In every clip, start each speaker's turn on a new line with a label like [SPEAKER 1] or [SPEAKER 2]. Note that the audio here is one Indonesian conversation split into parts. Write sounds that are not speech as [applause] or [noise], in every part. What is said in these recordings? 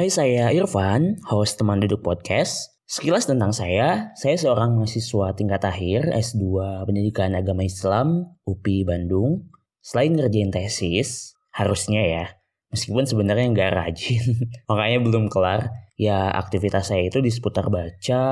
[SPEAKER 1] Hai, saya Irfan, host teman duduk podcast. Sekilas tentang saya, saya seorang mahasiswa tingkat akhir S2 Pendidikan Agama Islam UPI Bandung. Selain ngerjain tesis, harusnya ya, meskipun sebenarnya nggak rajin, [laughs] makanya belum kelar, ya aktivitas saya itu di seputar baca,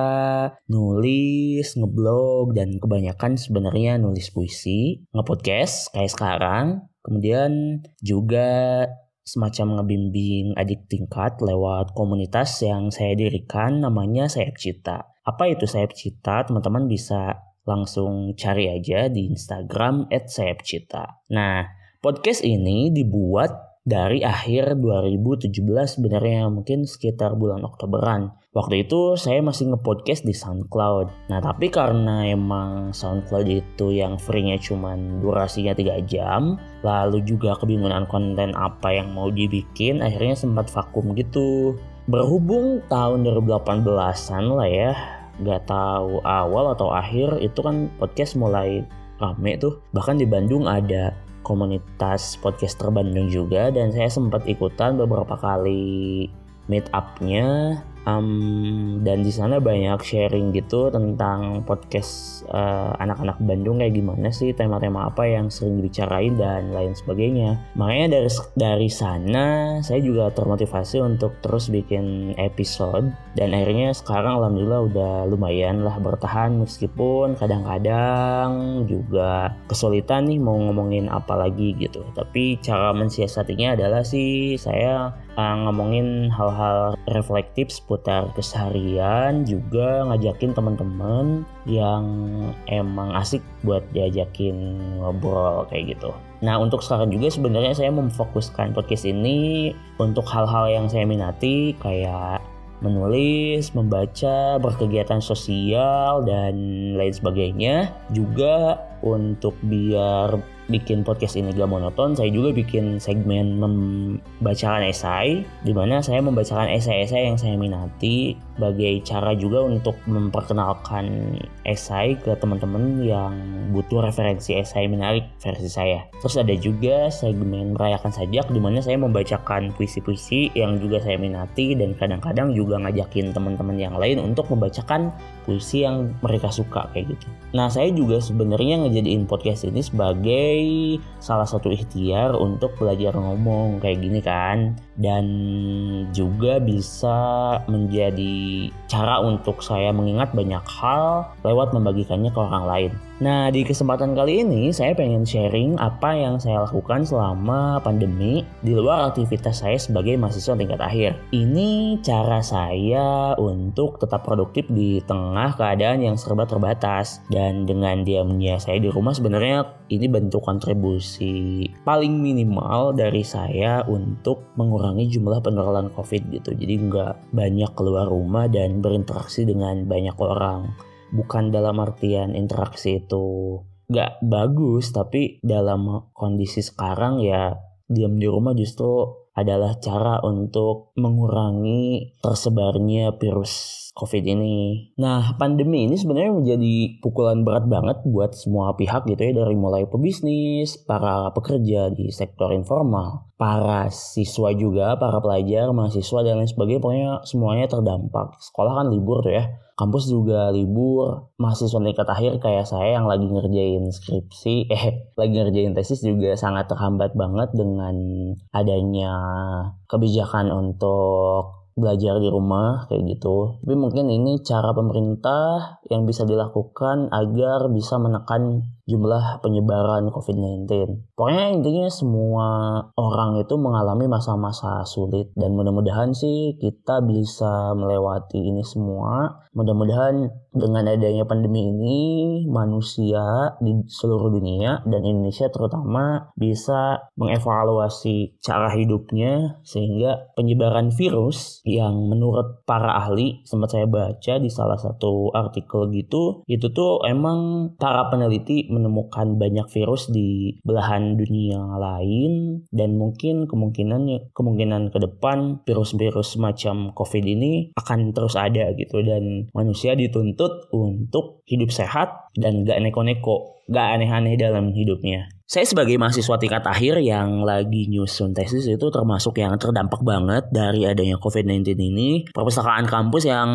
[SPEAKER 1] nulis, ngeblog, dan kebanyakan sebenarnya nulis puisi, ngepodcast kayak sekarang, kemudian juga semacam ngebimbing adik tingkat lewat komunitas yang saya dirikan namanya Sayap Cita. Apa itu Sayap Cita? Teman-teman bisa langsung cari aja di Instagram @sayapcita. Nah, podcast ini dibuat dari akhir 2017 sebenarnya mungkin sekitar bulan Oktoberan. Waktu itu saya masih ngepodcast di SoundCloud. Nah tapi karena emang SoundCloud itu yang free-nya cuman durasinya 3 jam, lalu juga kebingungan konten apa yang mau dibikin, akhirnya sempat vakum gitu. Berhubung tahun 2018-an lah ya, gak tahu awal atau akhir itu kan podcast mulai rame tuh. Bahkan di Bandung ada komunitas podcaster Bandung juga dan saya sempat ikutan beberapa kali meet up-nya um, dan di sana banyak sharing gitu tentang podcast uh, anak-anak Bandung kayak gimana sih tema-tema apa yang sering dibicarain dan lain sebagainya. Makanya dari dari sana saya juga termotivasi untuk terus bikin episode dan akhirnya sekarang alhamdulillah udah lumayan lah bertahan meskipun kadang-kadang juga kesulitan nih mau ngomongin apa lagi gitu. Tapi cara mensiasatinya adalah sih saya uh, ngomongin hal-hal reflektif seputar keseharian juga ngajakin teman-teman yang emang asik buat diajakin ngobrol kayak gitu. Nah untuk sekarang juga sebenarnya saya memfokuskan podcast ini untuk hal-hal yang saya minati kayak menulis, membaca, berkegiatan sosial dan lain sebagainya. Juga untuk biar bikin podcast ini gak monoton, saya juga bikin segmen membacakan esai, di mana saya membacakan esai-esai yang saya minati sebagai cara juga untuk memperkenalkan esai ke teman-teman yang butuh referensi esai menarik versi saya. Terus ada juga segmen merayakan sajak, di mana saya membacakan puisi-puisi yang juga saya minati dan kadang-kadang juga ngajakin teman-teman yang lain untuk membacakan puisi yang mereka suka kayak gitu. Nah saya juga sebenarnya ngejadiin podcast ini sebagai salah satu ikhtiar untuk belajar ngomong kayak gini kan dan juga bisa menjadi cara untuk saya mengingat banyak hal lewat membagikannya ke orang lain. Nah, di kesempatan kali ini saya pengen sharing apa yang saya lakukan selama pandemi di luar aktivitas saya sebagai mahasiswa tingkat akhir. Ini cara saya untuk tetap produktif di tengah keadaan yang serba terbatas dan dengan diamnya saya di rumah sebenarnya ini bentuk kontribusi paling minimal dari saya untuk mengurangi jumlah penularan COVID gitu. Jadi nggak banyak keluar rumah dan berinteraksi dengan banyak orang bukan dalam artian interaksi itu gak bagus tapi dalam kondisi sekarang ya diam di rumah justru adalah cara untuk mengurangi tersebarnya virus COVID ini. Nah, pandemi ini sebenarnya menjadi pukulan berat banget buat semua pihak gitu ya dari mulai pebisnis, para pekerja di sektor informal, para siswa juga, para pelajar, mahasiswa dan lain sebagainya pokoknya semuanya terdampak. Sekolah kan libur tuh ya kampus juga libur mahasiswa tingkat akhir kayak saya yang lagi ngerjain skripsi [laughs] eh lagi ngerjain tesis juga sangat terhambat banget dengan adanya kebijakan untuk belajar di rumah kayak gitu. Tapi mungkin ini cara pemerintah yang bisa dilakukan agar bisa menekan jumlah penyebaran COVID-19. Pokoknya intinya semua orang itu mengalami masa-masa sulit dan mudah-mudahan sih kita bisa melewati ini semua. Mudah-mudahan dengan adanya pandemi ini manusia di seluruh dunia dan Indonesia terutama bisa mengevaluasi cara hidupnya sehingga penyebaran virus yang menurut para ahli sempat saya baca di salah satu artikel gitu itu tuh emang para peneliti menemukan banyak virus di belahan dunia lain dan mungkin kemungkinan kemungkinan ke depan virus-virus semacam COVID ini akan terus ada gitu. Dan manusia dituntut untuk hidup sehat dan gak neko-neko, gak aneh-aneh dalam hidupnya. Saya sebagai mahasiswa tingkat akhir yang lagi nyusun tesis itu termasuk yang terdampak banget dari adanya COVID-19 ini. Perpustakaan kampus yang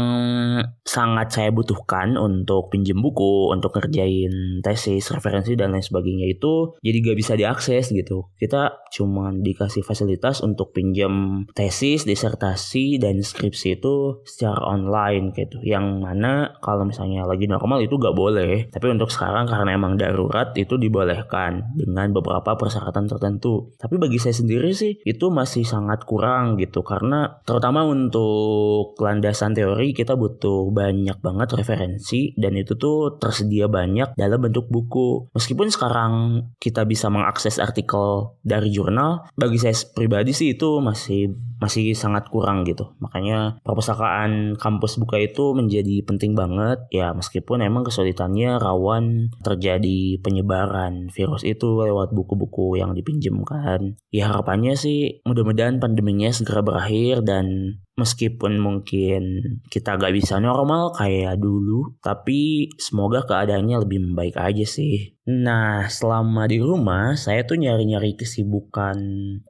[SPEAKER 1] sangat saya butuhkan untuk pinjem buku, untuk ngerjain tesis, referensi, dan lain sebagainya itu jadi gak bisa diakses gitu. Kita cuma dikasih fasilitas untuk pinjam tesis, disertasi, dan skripsi itu secara online gitu. Yang mana kalau misalnya lagi normal itu gak boleh. Tapi untuk sekarang karena emang darurat itu dibolehkan dengan beberapa persyaratan tertentu. Tapi bagi saya sendiri sih itu masih sangat kurang gitu karena terutama untuk landasan teori kita butuh banyak banget referensi dan itu tuh tersedia banyak dalam bentuk buku. Meskipun sekarang kita bisa mengakses artikel dari jurnal, bagi saya pribadi sih itu masih masih sangat kurang gitu. Makanya perpustakaan kampus buka itu menjadi penting banget ya meskipun emang kesulitannya rawan terjadi penyebaran virus itu lewat buku-buku yang dipinjamkan. Ya harapannya sih mudah-mudahan pandeminya segera berakhir dan meskipun mungkin kita gak bisa normal kayak dulu, tapi semoga keadaannya lebih membaik aja sih. Nah, selama di rumah, saya tuh nyari-nyari kesibukan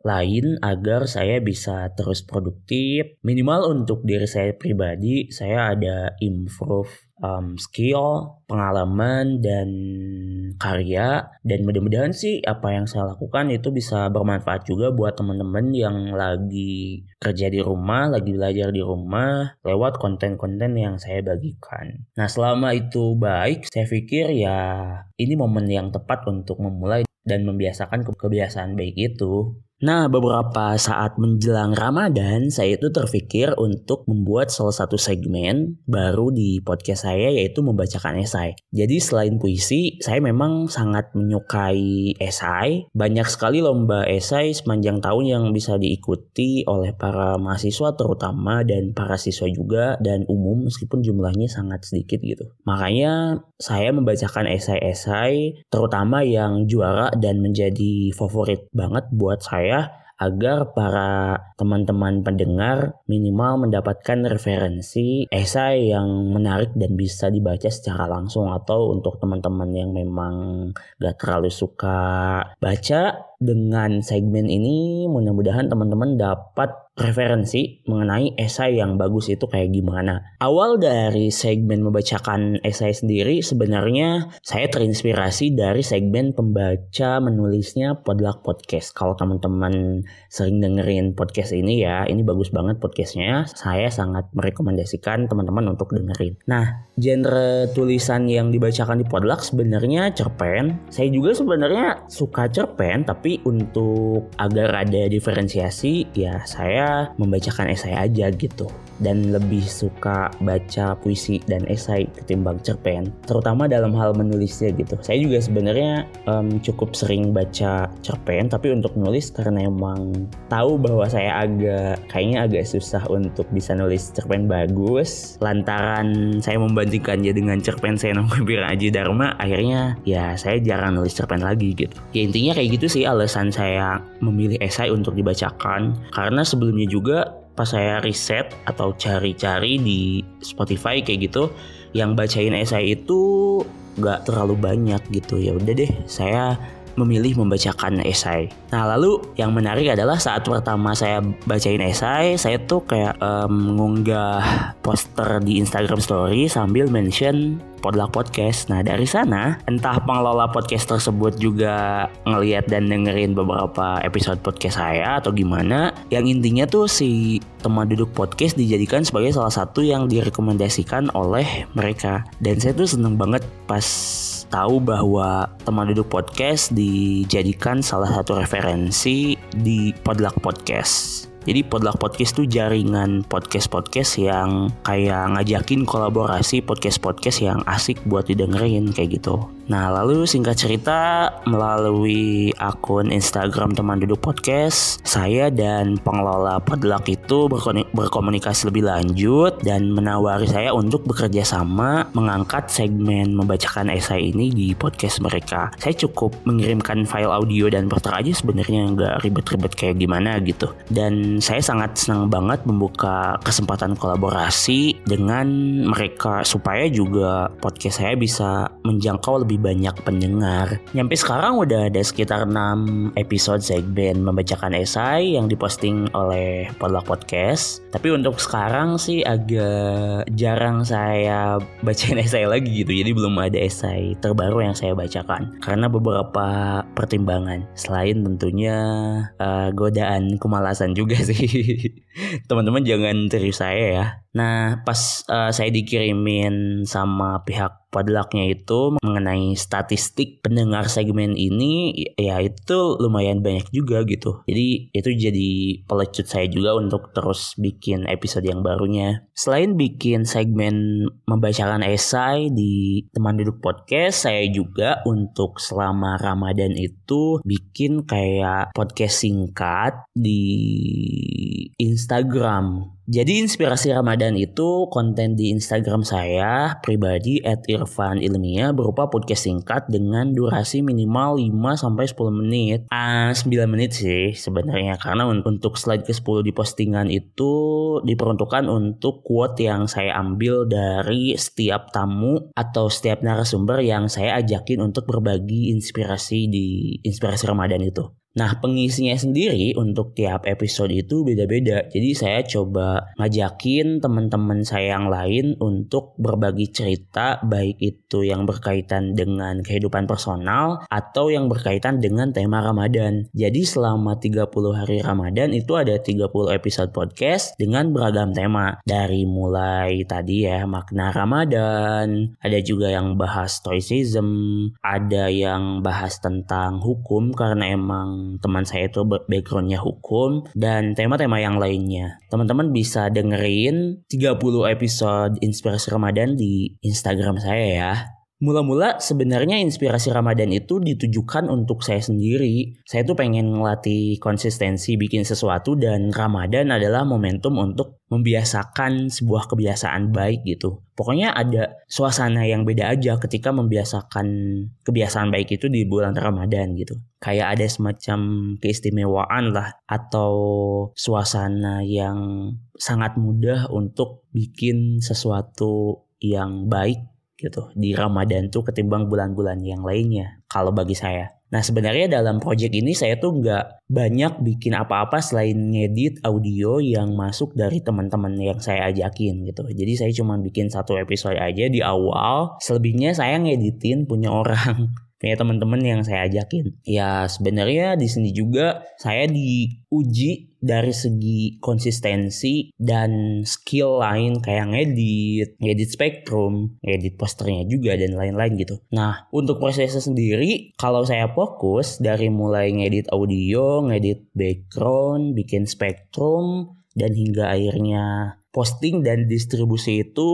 [SPEAKER 1] lain agar saya bisa terus produktif. Minimal untuk diri saya pribadi, saya ada improve um, skill, pengalaman, dan karya. Dan mudah-mudahan sih apa yang saya lakukan itu bisa bermanfaat juga buat teman-teman yang lagi kerja di rumah, lagi belajar di rumah, lewat konten-konten yang saya bagikan. Nah selama itu baik, saya pikir ya ini momen yang tepat untuk memulai dan membiasakan kebiasaan baik itu. Nah, beberapa saat menjelang Ramadan, saya itu terpikir untuk membuat salah satu segmen baru di podcast saya yaitu membacakan esai. Jadi selain puisi, saya memang sangat menyukai esai. Banyak sekali lomba esai sepanjang tahun yang bisa diikuti oleh para mahasiswa terutama dan para siswa juga dan umum meskipun jumlahnya sangat sedikit gitu. Makanya saya membacakan esai-esai terutama yang juara dan menjadi favorit banget buat saya agar para teman-teman pendengar minimal mendapatkan referensi esai yang menarik dan bisa dibaca secara langsung atau untuk teman-teman yang memang gak terlalu suka baca dengan segmen ini mudah-mudahan teman-teman dapat referensi mengenai esai yang bagus itu kayak gimana. Awal dari segmen membacakan esai sendiri sebenarnya saya terinspirasi dari segmen pembaca menulisnya Podluck Podcast. Kalau teman-teman sering dengerin podcast ini ya, ini bagus banget podcastnya. Saya sangat merekomendasikan teman-teman untuk dengerin. Nah, genre tulisan yang dibacakan di Podluck sebenarnya cerpen. Saya juga sebenarnya suka cerpen, tapi untuk agar ada diferensiasi ya saya membacakan esai aja gitu dan lebih suka baca puisi dan esai ketimbang cerpen terutama dalam hal menulisnya gitu. Saya juga sebenarnya um, cukup sering baca cerpen tapi untuk nulis karena emang tahu bahwa saya agak kayaknya agak susah untuk bisa nulis cerpen bagus. Lantaran saya membandingkannya dengan cerpen saya namanya Bira Aji Dharma akhirnya ya saya jarang nulis cerpen lagi gitu. Ya intinya kayak gitu sih alasan saya memilih esai untuk dibacakan. Karena sebelum sebelumnya juga pas saya riset atau cari-cari di Spotify kayak gitu yang bacain esai itu gak terlalu banyak gitu. Ya udah deh saya memilih membacakan esai. Nah lalu yang menarik adalah saat pertama saya bacain esai, saya tuh kayak um, poster di Instagram Story sambil mention Podluck Podcast. Nah dari sana entah pengelola podcast tersebut juga ngeliat dan dengerin beberapa episode podcast saya atau gimana. Yang intinya tuh si teman duduk podcast dijadikan sebagai salah satu yang direkomendasikan oleh mereka. Dan saya tuh seneng banget pas tahu bahwa teman duduk podcast dijadikan salah satu referensi di Podluck Podcast. Jadi Podluck Podcast itu jaringan podcast-podcast yang kayak ngajakin kolaborasi podcast-podcast yang asik buat didengerin kayak gitu. Nah lalu singkat cerita melalui akun Instagram teman duduk podcast saya dan pengelola Podluck itu berkomunikasi lebih lanjut dan menawari saya untuk bekerja sama mengangkat segmen membacakan esai ini di podcast mereka. Saya cukup mengirimkan file audio dan poster aja sebenarnya nggak ribet-ribet kayak gimana gitu. Dan saya sangat senang banget membuka kesempatan kolaborasi dengan mereka supaya juga podcast saya bisa menjangkau lebih banyak pendengar. Nyampe sekarang udah ada sekitar 6 episode segmen membacakan esai yang diposting oleh Podlak Podcast. Tapi untuk sekarang sih agak jarang saya [laughs] bacain esai lagi gitu. Jadi belum ada esai terbaru yang saya bacakan karena beberapa pertimbangan selain tentunya uh, godaan kemalasan juga sih. [laughs] Teman-teman jangan terus saya ya. Nah, pas uh, saya dikirimin sama pihak Podlaknya itu mengenai statistik pendengar segmen ini ya itu lumayan banyak juga gitu. Jadi itu jadi pelecut saya juga untuk terus bikin episode yang barunya. Selain bikin segmen membacakan esai di teman duduk podcast, saya juga untuk selama Ramadan itu bikin kayak podcast singkat di Instagram jadi inspirasi Ramadan itu konten di Instagram saya pribadi at Irfan Ilmiah berupa podcast singkat dengan durasi minimal 5 sampai 10 menit. Ah, 9 menit sih sebenarnya karena untuk slide ke-10 di postingan itu diperuntukkan untuk quote yang saya ambil dari setiap tamu atau setiap narasumber yang saya ajakin untuk berbagi inspirasi di inspirasi Ramadan itu. Nah, pengisinya sendiri untuk tiap episode itu beda-beda. Jadi saya coba ngajakin teman-teman saya yang lain untuk berbagi cerita baik itu yang berkaitan dengan kehidupan personal atau yang berkaitan dengan tema Ramadan. Jadi selama 30 hari Ramadan itu ada 30 episode podcast dengan beragam tema. Dari mulai tadi ya makna Ramadan, ada juga yang bahas stoicism, ada yang bahas tentang hukum karena emang teman saya itu backgroundnya hukum dan tema-tema yang lainnya. Teman-teman bisa dengerin 30 episode Inspirasi Ramadan di Instagram saya ya. Mula-mula sebenarnya inspirasi Ramadan itu ditujukan untuk saya sendiri. Saya tuh pengen ngelatih konsistensi bikin sesuatu dan Ramadan adalah momentum untuk membiasakan sebuah kebiasaan baik gitu. Pokoknya ada suasana yang beda aja ketika membiasakan kebiasaan baik itu di bulan Ramadan gitu. Kayak ada semacam keistimewaan lah atau suasana yang sangat mudah untuk bikin sesuatu yang baik gitu di Ramadan tuh ketimbang bulan-bulan yang lainnya kalau bagi saya. Nah sebenarnya dalam project ini saya tuh nggak banyak bikin apa-apa selain ngedit audio yang masuk dari teman-teman yang saya ajakin gitu. Jadi saya cuma bikin satu episode aja di awal. Selebihnya saya ngeditin punya orang [laughs] punya teman-teman yang saya ajakin. Ya sebenarnya di sini juga saya diuji dari segi konsistensi dan skill lain kayak ngedit, ngedit spektrum, ngedit posternya juga dan lain-lain gitu. Nah untuk prosesnya sendiri kalau saya fokus dari mulai ngedit audio, ngedit background, bikin spektrum dan hingga akhirnya posting dan distribusi itu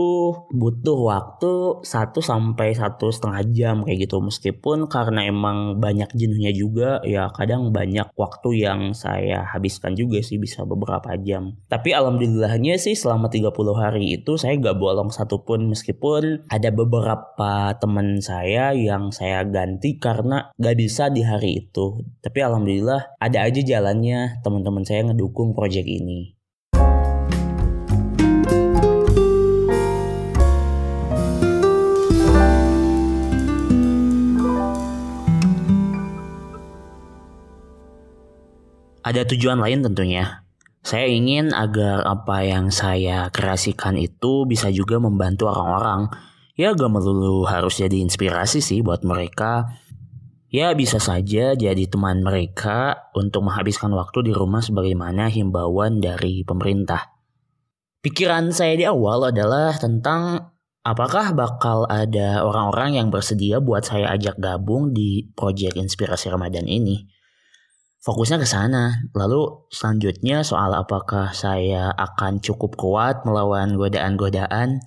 [SPEAKER 1] butuh waktu 1 sampai satu setengah jam kayak gitu. Meskipun karena emang banyak jenuhnya juga ya kadang banyak waktu yang saya habiskan juga sih bisa beberapa jam. Tapi alhamdulillahnya sih selama 30 hari itu saya gak bolong satupun. Meskipun ada beberapa teman saya yang saya ganti karena gak bisa di hari itu. Tapi alhamdulillah ada aja jalannya. Teman-teman saya ngedukung project ini Ada tujuan lain tentunya. Saya ingin agar apa yang saya kreasikan itu bisa juga membantu orang-orang. Ya gak melulu harus jadi inspirasi sih buat mereka. Ya bisa saja jadi teman mereka untuk menghabiskan waktu di rumah sebagaimana himbauan dari pemerintah. Pikiran saya di awal adalah tentang apakah bakal ada orang-orang yang bersedia buat saya ajak gabung di proyek inspirasi Ramadan ini fokusnya ke sana. Lalu selanjutnya soal apakah saya akan cukup kuat melawan godaan-godaan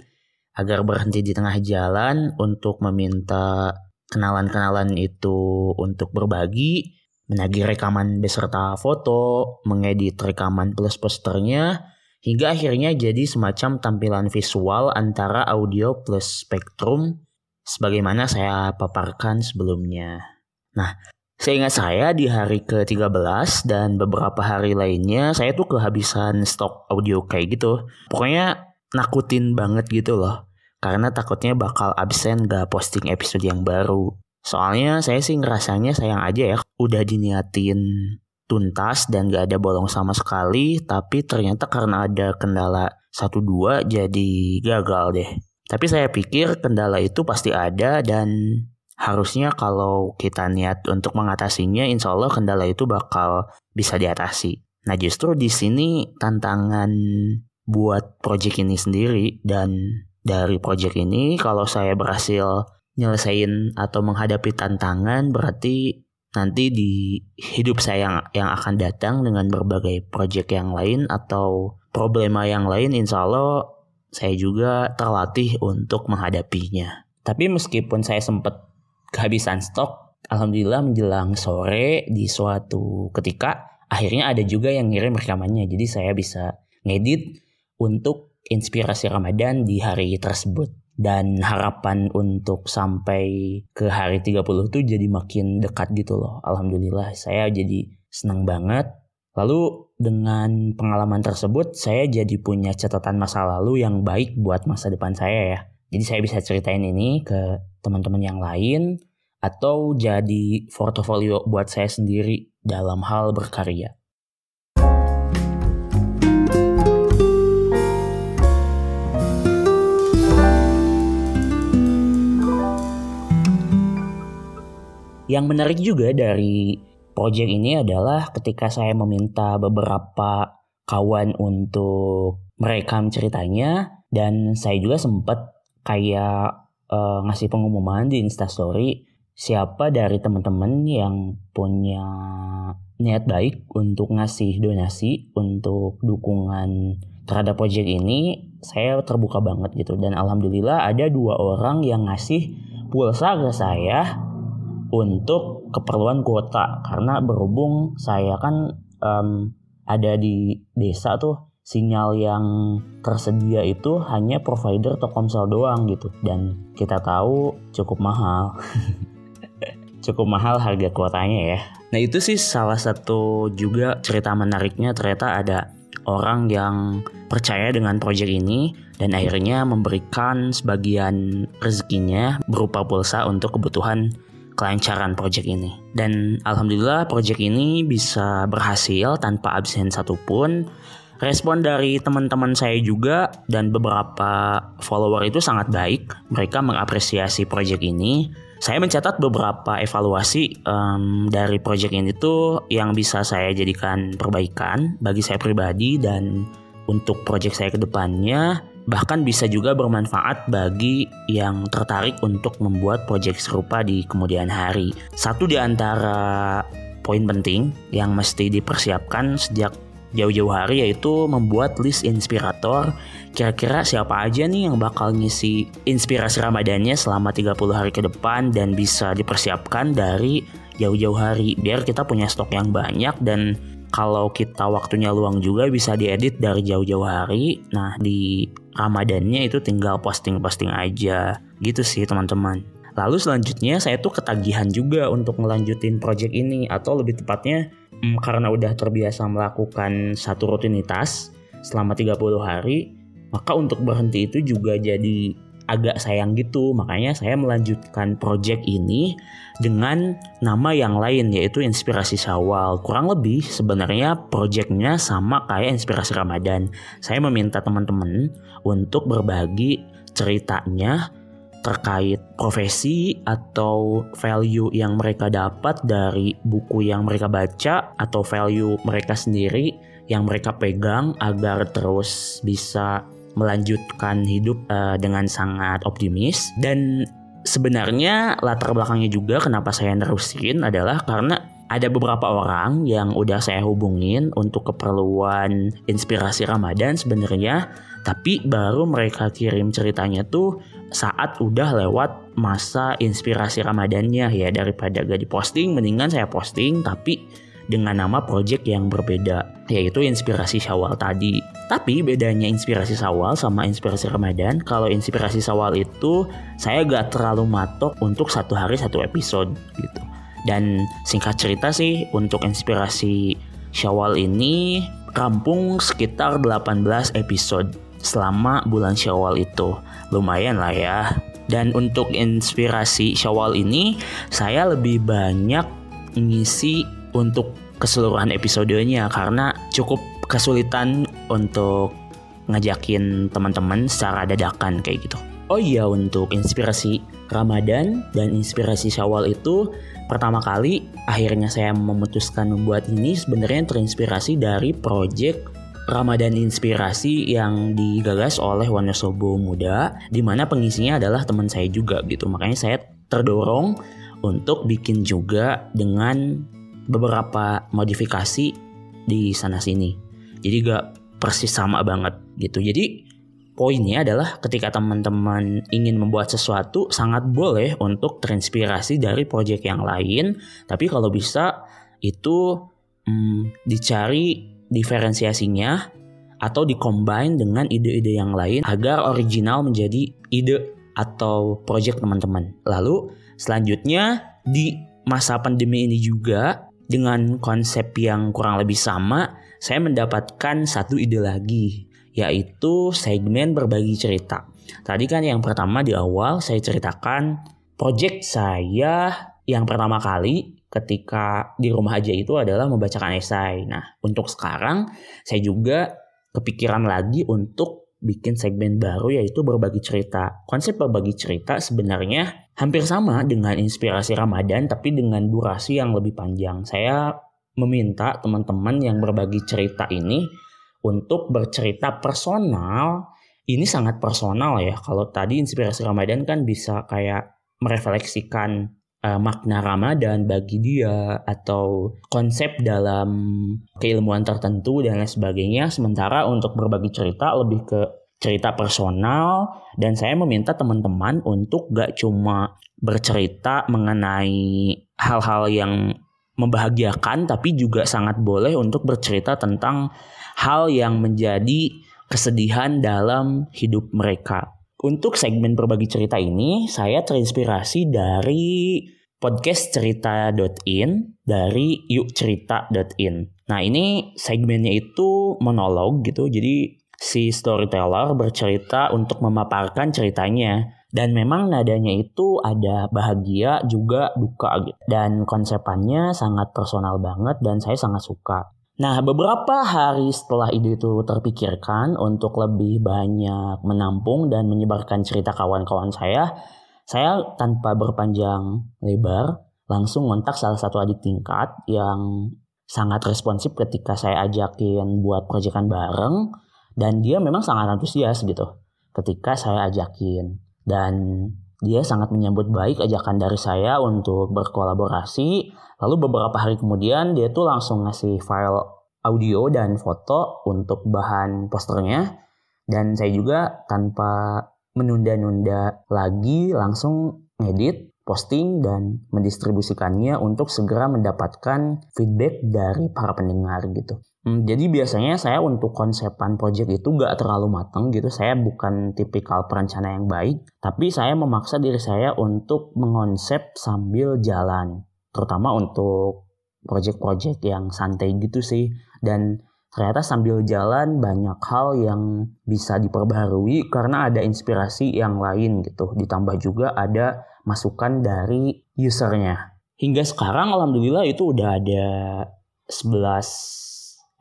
[SPEAKER 1] agar berhenti di tengah jalan untuk meminta kenalan-kenalan itu untuk berbagi, menagih rekaman beserta foto, mengedit rekaman plus posternya, hingga akhirnya jadi semacam tampilan visual antara audio plus spektrum sebagaimana saya paparkan sebelumnya. Nah, Seingat saya di hari ke-13 dan beberapa hari lainnya saya tuh kehabisan stok audio kayak gitu. Pokoknya nakutin banget gitu loh. Karena takutnya bakal absen gak posting episode yang baru. Soalnya saya sih ngerasanya sayang aja ya. Udah diniatin tuntas dan gak ada bolong sama sekali. Tapi ternyata karena ada kendala satu dua jadi gagal deh. Tapi saya pikir kendala itu pasti ada dan harusnya kalau kita niat untuk mengatasinya, insya Allah kendala itu bakal bisa diatasi. Nah justru di sini tantangan buat project ini sendiri dan dari project ini kalau saya berhasil nyelesain atau menghadapi tantangan berarti nanti di hidup saya yang, yang akan datang dengan berbagai project yang lain atau problema yang lain insya Allah saya juga terlatih untuk menghadapinya. Tapi meskipun saya sempat kehabisan stok, alhamdulillah menjelang sore di suatu ketika akhirnya ada juga yang ngirim rekamannya. Jadi saya bisa ngedit untuk inspirasi Ramadan di hari tersebut. Dan harapan untuk sampai ke hari 30 itu jadi makin dekat gitu loh. Alhamdulillah saya jadi senang banget. Lalu dengan pengalaman tersebut saya jadi punya catatan masa lalu yang baik buat masa depan saya ya. Jadi saya bisa ceritain ini ke teman-teman yang lain atau jadi portofolio buat saya sendiri dalam hal berkarya. Yang menarik juga dari project ini adalah ketika saya meminta beberapa kawan untuk merekam ceritanya dan saya juga sempat kayak uh, ngasih pengumuman di Instastory siapa dari teman-teman yang punya niat baik untuk ngasih donasi untuk dukungan terhadap project ini saya terbuka banget gitu. Dan alhamdulillah ada dua orang yang ngasih pulsa ke saya untuk keperluan kuota. Karena berhubung saya kan um, ada di desa tuh sinyal yang tersedia itu hanya provider Telkomsel doang gitu dan kita tahu cukup mahal. [laughs] cukup mahal harga kuotanya ya. Nah itu sih salah satu juga cerita menariknya ternyata ada orang yang percaya dengan proyek ini dan akhirnya memberikan sebagian rezekinya berupa pulsa untuk kebutuhan kelancaran proyek ini. Dan alhamdulillah proyek ini bisa berhasil tanpa absen satupun Respon dari teman-teman saya juga dan beberapa follower itu sangat baik. Mereka mengapresiasi project ini. Saya mencatat beberapa evaluasi um, dari project ini tuh yang bisa saya jadikan perbaikan bagi saya pribadi dan untuk project saya ke depannya bahkan bisa juga bermanfaat bagi yang tertarik untuk membuat project serupa di kemudian hari. Satu di antara poin penting yang mesti dipersiapkan sejak jauh-jauh hari yaitu membuat list inspirator kira-kira siapa aja nih yang bakal ngisi inspirasi Ramadannya selama 30 hari ke depan dan bisa dipersiapkan dari jauh-jauh hari biar kita punya stok yang banyak dan kalau kita waktunya luang juga bisa diedit dari jauh-jauh hari. Nah, di Ramadannya itu tinggal posting-posting aja. Gitu sih, teman-teman. Lalu selanjutnya saya tuh ketagihan juga untuk ngelanjutin project ini atau lebih tepatnya hmm, karena udah terbiasa melakukan satu rutinitas selama 30 hari, maka untuk berhenti itu juga jadi agak sayang gitu. Makanya saya melanjutkan project ini dengan nama yang lain yaitu Inspirasi Syawal. Kurang lebih sebenarnya projectnya sama kayak Inspirasi Ramadan. Saya meminta teman-teman untuk berbagi ceritanya terkait profesi atau value yang mereka dapat dari buku yang mereka baca atau value mereka sendiri yang mereka pegang agar terus bisa melanjutkan hidup uh, dengan sangat optimis. Dan sebenarnya latar belakangnya juga kenapa saya nerusin adalah karena ada beberapa orang yang udah saya hubungin untuk keperluan inspirasi Ramadan sebenarnya tapi baru mereka kirim ceritanya tuh saat udah lewat masa inspirasi Ramadannya ya daripada gak diposting mendingan saya posting tapi dengan nama project yang berbeda yaitu inspirasi Syawal tadi. Tapi bedanya inspirasi Syawal sama inspirasi Ramadan, kalau inspirasi Syawal itu saya gak terlalu matok untuk satu hari satu episode gitu. Dan singkat cerita sih untuk inspirasi Syawal ini rampung sekitar 18 episode selama bulan Syawal itu. Lumayan lah ya. Dan untuk inspirasi Syawal ini saya lebih banyak ngisi untuk keseluruhan episodenya karena cukup kesulitan untuk ngajakin teman-teman secara dadakan kayak gitu. Oh iya untuk inspirasi Ramadan dan inspirasi Syawal itu pertama kali akhirnya saya memutuskan membuat ini sebenarnya terinspirasi dari project Ramadan Inspirasi yang digagas oleh Wonosobo Muda di mana pengisinya adalah teman saya juga gitu. Makanya saya terdorong untuk bikin juga dengan beberapa modifikasi di sana sini. Jadi gak persis sama banget gitu. Jadi poinnya adalah ketika teman-teman ingin membuat sesuatu sangat boleh untuk terinspirasi dari project yang lain. Tapi kalau bisa itu hmm, dicari diferensiasinya atau dikombin dengan ide-ide yang lain agar original menjadi ide atau project teman-teman. Lalu selanjutnya di masa pandemi ini juga dengan konsep yang kurang lebih sama, saya mendapatkan satu ide lagi, yaitu segmen berbagi cerita. Tadi kan yang pertama di awal saya ceritakan project saya yang pertama kali ketika di rumah aja itu adalah membacakan esai. Nah, untuk sekarang saya juga kepikiran lagi untuk bikin segmen baru yaitu berbagi cerita. Konsep berbagi cerita sebenarnya hampir sama dengan inspirasi Ramadan tapi dengan durasi yang lebih panjang. Saya meminta teman-teman yang berbagi cerita ini untuk bercerita personal. Ini sangat personal ya. Kalau tadi inspirasi Ramadan kan bisa kayak merefleksikan uh, makna Ramadan bagi dia atau konsep dalam keilmuan tertentu dan lain sebagainya. Sementara untuk berbagi cerita lebih ke cerita personal dan saya meminta teman-teman untuk gak cuma bercerita mengenai hal-hal yang membahagiakan tapi juga sangat boleh untuk bercerita tentang hal yang menjadi kesedihan dalam hidup mereka. Untuk segmen berbagi cerita ini, saya terinspirasi dari podcast cerita.in dari yukcerita.in. Nah ini segmennya itu monolog gitu, jadi si storyteller bercerita untuk memaparkan ceritanya. Dan memang nadanya itu ada bahagia juga duka gitu. Dan konsepannya sangat personal banget dan saya sangat suka. Nah, beberapa hari setelah ide itu terpikirkan untuk lebih banyak menampung dan menyebarkan cerita kawan-kawan saya, saya tanpa berpanjang lebar langsung ngontak salah satu adik tingkat yang sangat responsif ketika saya ajakin buat proyekan bareng dan dia memang sangat antusias gitu ketika saya ajakin. Dan dia sangat menyambut baik ajakan dari saya untuk berkolaborasi Lalu beberapa hari kemudian dia tuh langsung ngasih file audio dan foto untuk bahan posternya. Dan saya juga tanpa menunda-nunda lagi langsung ngedit, posting, dan mendistribusikannya untuk segera mendapatkan feedback dari para pendengar gitu. Hmm, jadi biasanya saya untuk konsepan project itu gak terlalu matang gitu. Saya bukan tipikal perencana yang baik, tapi saya memaksa diri saya untuk mengonsep sambil jalan terutama untuk project-project yang santai gitu sih. Dan ternyata sambil jalan banyak hal yang bisa diperbaharui karena ada inspirasi yang lain gitu. Ditambah juga ada masukan dari usernya. Hingga sekarang alhamdulillah itu udah ada 11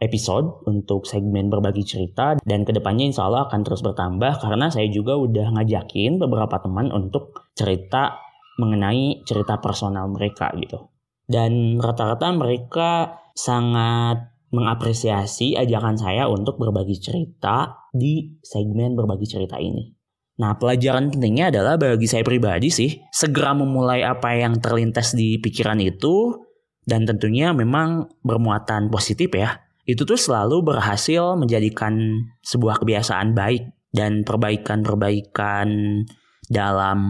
[SPEAKER 1] episode untuk segmen berbagi cerita dan ke depannya insya Allah akan terus bertambah karena saya juga udah ngajakin beberapa teman untuk cerita mengenai cerita personal mereka gitu. Dan rata-rata mereka sangat mengapresiasi ajakan saya untuk berbagi cerita di segmen berbagi cerita ini. Nah, pelajaran pentingnya adalah bagi saya pribadi sih, segera memulai apa yang terlintas di pikiran itu dan tentunya memang bermuatan positif ya. Itu tuh selalu berhasil menjadikan sebuah kebiasaan baik dan perbaikan-perbaikan dalam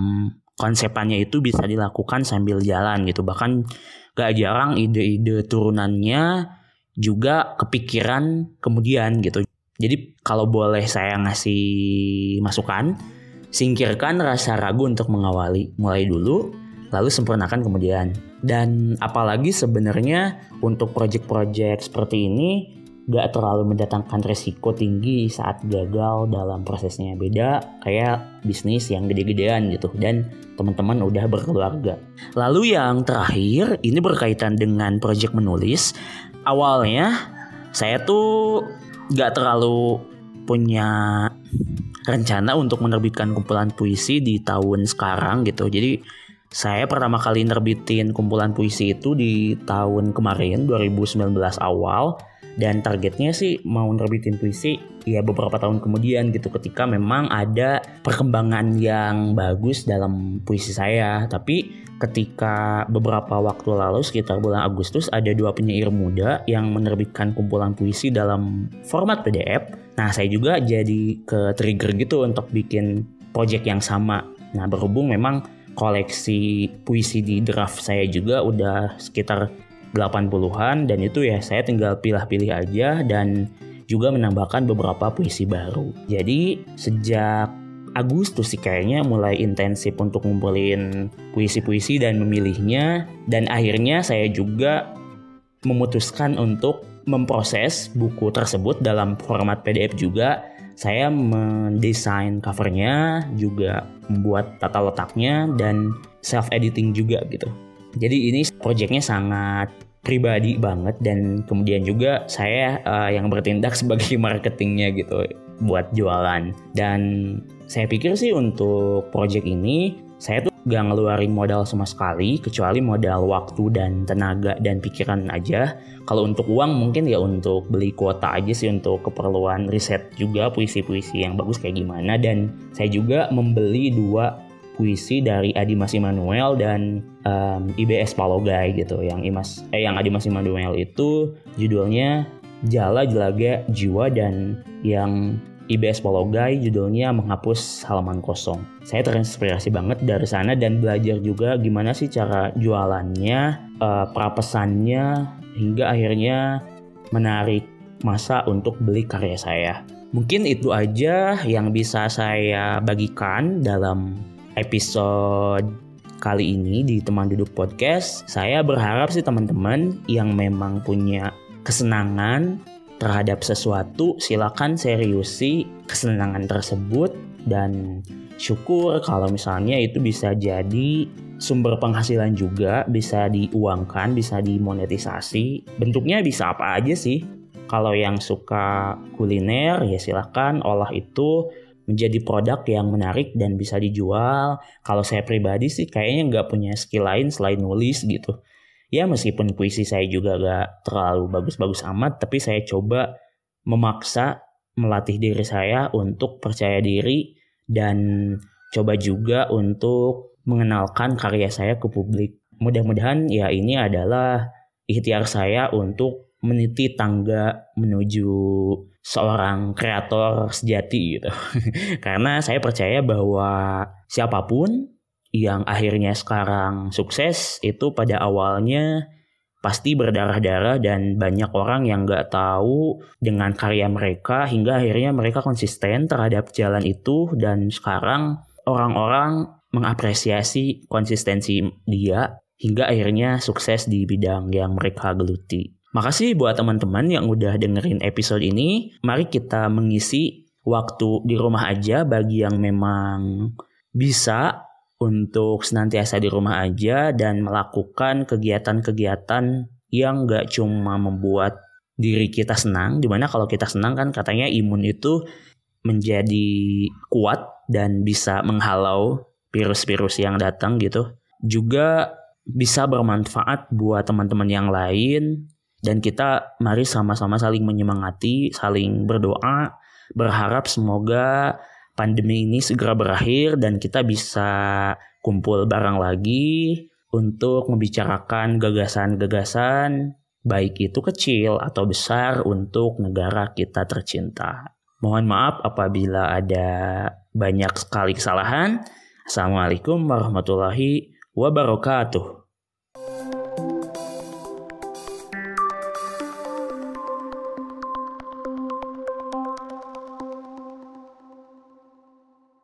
[SPEAKER 1] konsepannya itu bisa dilakukan sambil jalan gitu. Bahkan gak jarang ide-ide turunannya juga kepikiran kemudian gitu. Jadi kalau boleh saya ngasih masukan singkirkan rasa ragu untuk mengawali mulai dulu lalu sempurnakan kemudian. Dan apalagi sebenarnya untuk project-project seperti ini gak terlalu mendatangkan resiko tinggi saat gagal dalam prosesnya beda kayak bisnis yang gede-gedean gitu dan teman-teman udah berkeluarga. Lalu yang terakhir ini berkaitan dengan project menulis. Awalnya saya tuh gak terlalu punya rencana untuk menerbitkan kumpulan puisi di tahun sekarang gitu. Jadi saya pertama kali nerbitin kumpulan puisi itu di tahun kemarin 2019 awal. Dan targetnya sih mau nerbitin puisi ya beberapa tahun kemudian gitu ketika memang ada perkembangan yang bagus dalam puisi saya. Tapi ketika beberapa waktu lalu sekitar bulan Agustus ada dua penyair muda yang menerbitkan kumpulan puisi dalam format PDF nah saya juga jadi ke trigger gitu untuk bikin project yang sama. Nah berhubung memang koleksi puisi di draft saya juga udah sekitar 80-an dan itu ya saya tinggal pilih-pilih aja dan juga menambahkan beberapa puisi baru. Jadi sejak Agustus sih kayaknya mulai intensif untuk ngumpulin puisi-puisi dan memilihnya dan akhirnya saya juga memutuskan untuk memproses buku tersebut dalam format PDF juga saya mendesain covernya juga membuat tata letaknya dan self editing juga gitu. Jadi ini projectnya sangat pribadi banget dan kemudian juga saya uh, yang bertindak [laughs] sebagai marketingnya gitu buat jualan. Dan saya pikir sih untuk project ini saya tuh gak ngeluarin modal sama sekali kecuali modal waktu dan tenaga dan pikiran aja kalau untuk uang mungkin ya untuk beli kuota aja sih untuk keperluan riset juga puisi-puisi yang bagus kayak gimana dan saya juga membeli dua puisi dari Adi Mas Immanuel dan um, IBS Palogai gitu. Yang Imas eh yang Adi Mas Immanuel itu judulnya Jala Jelaga Jiwa dan yang IBS Palogai judulnya menghapus halaman kosong. Saya terinspirasi banget dari sana dan belajar juga gimana sih cara jualannya, uh, prapesannya hingga akhirnya menarik masa untuk beli karya saya. Mungkin itu aja yang bisa saya bagikan dalam episode kali ini di teman duduk podcast saya berharap sih teman-teman yang memang punya kesenangan terhadap sesuatu silakan seriusi kesenangan tersebut dan syukur kalau misalnya itu bisa jadi sumber penghasilan juga bisa diuangkan bisa dimonetisasi bentuknya bisa apa aja sih kalau yang suka kuliner ya silahkan olah itu menjadi produk yang menarik dan bisa dijual. Kalau saya pribadi sih kayaknya nggak punya skill lain selain nulis gitu. Ya meskipun puisi saya juga gak terlalu bagus-bagus amat, tapi saya coba memaksa melatih diri saya untuk percaya diri dan coba juga untuk mengenalkan karya saya ke publik. Mudah-mudahan ya ini adalah ikhtiar saya untuk meniti tangga menuju seorang kreator sejati gitu. [laughs] Karena saya percaya bahwa siapa pun yang akhirnya sekarang sukses itu pada awalnya pasti berdarah-darah dan banyak orang yang nggak tahu dengan karya mereka hingga akhirnya mereka konsisten terhadap jalan itu dan sekarang orang-orang mengapresiasi konsistensi dia hingga akhirnya sukses di bidang yang mereka geluti. Makasih buat teman-teman yang udah dengerin episode ini. Mari kita mengisi waktu di rumah aja bagi yang memang bisa untuk senantiasa di rumah aja dan melakukan kegiatan-kegiatan yang gak cuma membuat diri kita senang. Di mana kalau kita senang kan katanya imun itu menjadi kuat dan bisa menghalau virus-virus yang datang gitu. Juga bisa bermanfaat buat teman-teman yang lain dan kita mari sama-sama saling menyemangati, saling berdoa, berharap semoga pandemi ini segera berakhir dan kita bisa kumpul bareng lagi untuk membicarakan gagasan-gagasan baik itu kecil atau besar untuk negara kita tercinta. Mohon maaf apabila ada banyak sekali kesalahan. Assalamualaikum warahmatullahi wabarakatuh.